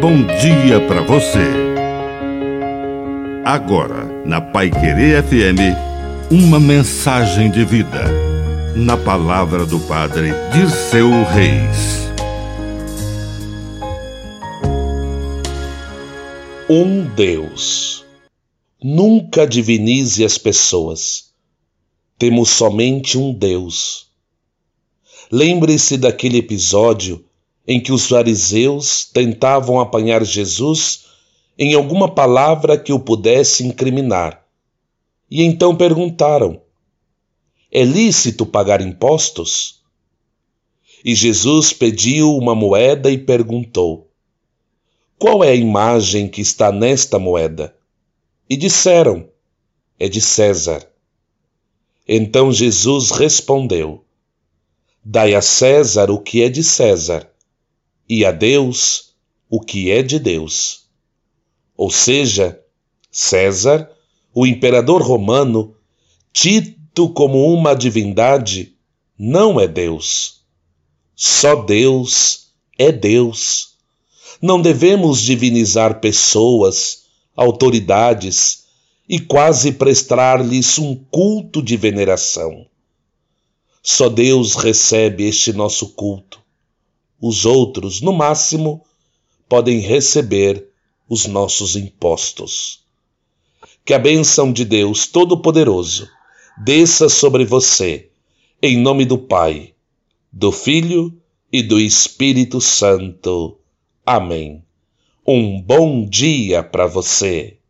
bom dia para você. Agora, na Pai Querer FM, uma mensagem de vida. Na palavra do Padre Dirceu Reis. Um Deus. Nunca divinize as pessoas. Temos somente um Deus. Lembre-se daquele episódio em que os fariseus tentavam apanhar Jesus em alguma palavra que o pudesse incriminar. E então perguntaram: É lícito pagar impostos? E Jesus pediu uma moeda e perguntou: Qual é a imagem que está nesta moeda? E disseram: É de César. Então Jesus respondeu: Dai a César o que é de César e a Deus o que é de Deus. Ou seja, César, o imperador romano, tido como uma divindade, não é Deus. Só Deus é Deus. Não devemos divinizar pessoas, autoridades e quase prestar-lhes um culto de veneração. Só Deus recebe este nosso culto os outros, no máximo, podem receber os nossos impostos. Que a bênção de Deus Todo-Poderoso desça sobre você, em nome do Pai, do Filho e do Espírito Santo. Amém. Um bom dia para você.